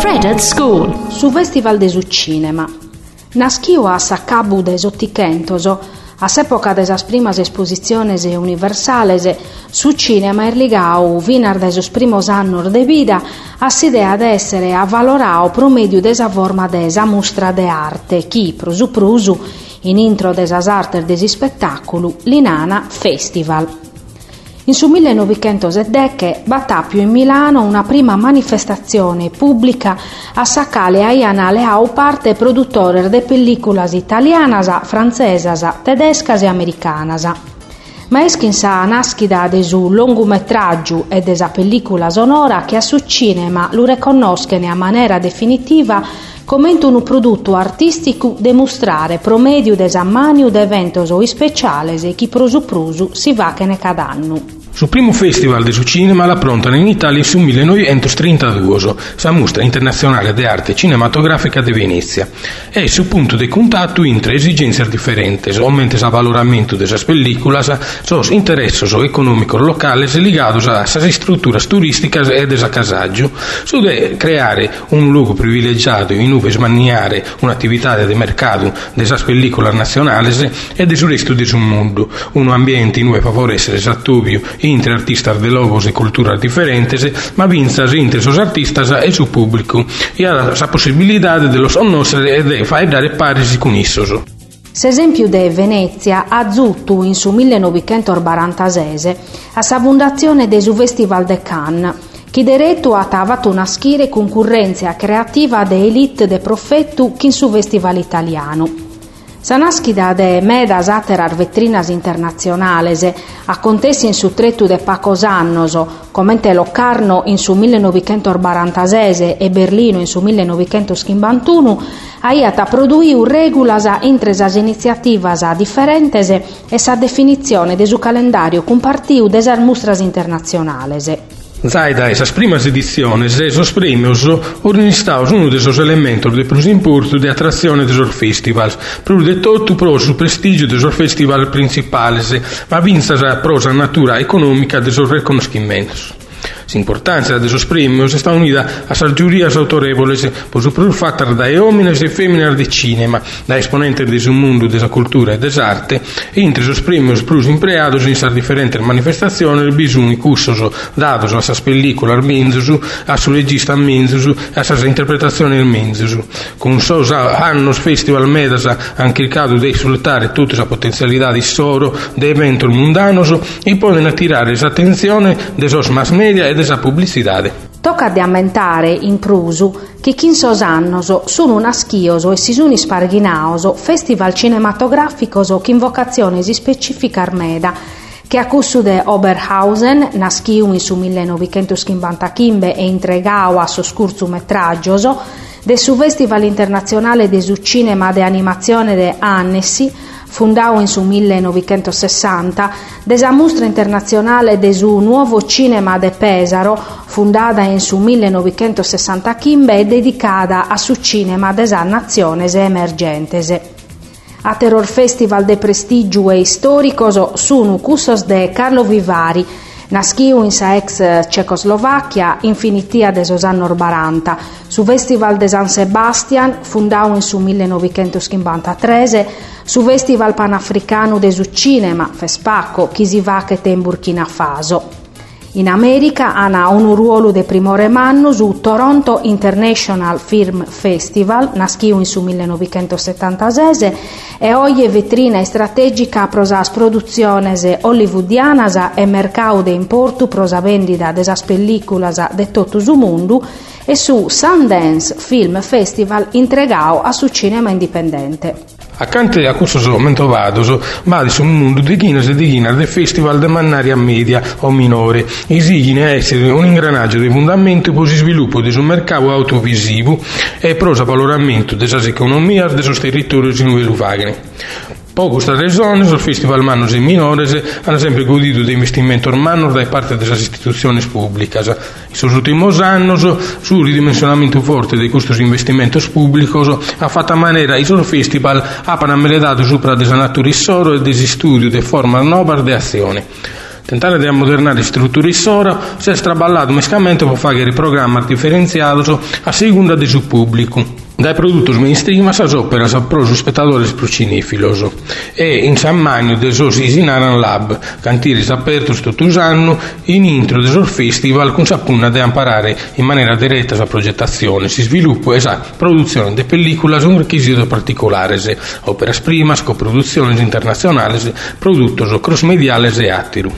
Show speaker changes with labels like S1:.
S1: Fred at School, su Festival de Cinema. Naschio a Saccabu de Sotticentoso, a s'epoca de sas primas esposiciones universales, su cinema er ligau vinar de sos primos annos de vida a s'idea de essere avvalorau pro mediu de sa forma de sa mustra de arte, chi, prusu prusu, in intro de sas artes de spettaculu, l'inana Festival. In su 1910 battappiù in Milano una prima manifestazione pubblica a Sacale aiana leau parte produttore de pelliculas italianas, francesas, tedescas e americanas. Ma eskin sa naschida de su lungometraggio e de sa pellicola sonora che a su cinema lo riconoscono a maniera definitiva come un prodotto artistico de mostrare promedio de sammaniu de eventos o speciales e chi prosu prusu si va che ne cadannu.
S2: Sul primo festival del cinema la prontano in Italia su 1932, la mostra internazionale di arte cinematografica di Venezia, e su punto di contatto entre esigenze differenti, aumente il valoramento delle pelliculas, sos interessos económicos locales ligados a esas strutturas turísticas e desacasaggio, su de creare un luogo privilegiato in cui smaniare un'attività di mercato delle pelliculas nazionali e del resto del mondo, un ambiente in cui favorecer l'esattubio entre artistas de logos e culturas diferentes, ma vinzas entre os artistas e su público, e a esa possibilidade de los conoscere e de faedare pares con issos.
S1: S'esempio de Venezia ha zuttu in su 1946 a sa fondazione de su Festival de Cannes, che diretto ha tavato una schire concorrenza creativa de elite de profettu che in su Festival italiano. Sa naschida de medas aterar vetrinas internazionales, a contessi in su trettu de pacos annos, commente Locarno in su 1946 e Berlino in su 1951, aiat a produiu regulas intre sas iniziativas differentes e sa definizione de su calendario compartiu de sas mustras internazionales.
S2: Zaida esas primas ediciones esos premios organizados uno de esos elementos de plus importo de atracción de esos festivals, pro de todo pro su prestigio de esos festivals principales, ma vinzas a prosa natura económica de esos reconocimientos. L'importanza de sus premios está unida a sas giurias autorevoles por su produfattas da homines e feminas de cinema, da exponentes de su mundo de sa cultura e des arte, entre sus premios plus empleados in sas diferentes manifestaciones bisogni cursos dados a sas películas menzus, a su regista menzus, a sas interpretazioni menzus. Con sos annos festival medas han cercato de sfruttare tutte sa potenzialidade soro de eventos mundanos e poden attirare l'attenzione de sos mass media e desa publicidade.
S1: Tocca di ammentare in prusu che quinsos annos sono naschioso e si sono sparghinaoso festival cinematograficos che in vocazione si specifica armeda che a cussu de Oberhausen naschiu in su 1955 e intregau a so scurzu metraggioso de su Festival internazionale de su cinema de animazione de Annecy fundau in su 1960, desa mostra internazionale de su Nuovo Cinema de Pesaro, fundata in su 1965 e dedicata a su cinema desa naziones emergentes. A Terror Festival de prestigio e istoricos sono cussos de Carlo Vivari, Naschiu in sa ex Cecoslovacchia, infinitia de sos annos 40, su Festival de San Sebastian, fundau in su 1953, su Festival Panafricano de su Cinema, FESPACO, chi si in Burkina Faso. In America ha un ruolo de primore manno su Toronto International Film Festival, naschiu in su 1976, e oggi vetrina strategica pro sas produziones hollywoodianas e mercado de importu pro sa vendita de sas pelliculas de tutto su mondo, e su Sundance Film Festival entregau a su cinema indipendente.
S2: Accanto a questo momento vado, vado sul mondo di Guinness e di Guinness del Festival de Mannaria Media o Minore, esigine essere un ingranaggio di fondamento per il sviluppo di un mercato autovisivo e per il valoramento delle economie e dei territori in cui lo fanno. Poco sta ragione, il Festival Manos e Minores hanno sempre godito di investimenti manos da parte delle istituzioni pubbliche. Questi ultimi anni, sul ridimensionamento forte di questi investimenti pubblici ha fatto maniera che il Festival ha dato sopra delle nature solo e dei studi di forma nuova di azione. Tentare di ammodernare strutture sora, si è straballato mescamento per fare il programma differenziato a seconda del suo pubblico. Dai produtos mainstream as óperas pros espectadores pro cinéfilos e in San Magno des os Isinaran Lab, cantiris apertos tutto anno in intro des os festival con sapuna de amparare in maniera diretta la progettazione, si sviluppo e sa produzione de pelliculas un requisito particolare, operas primas, coproduzioni internazionali, productos cross mediales e attiru.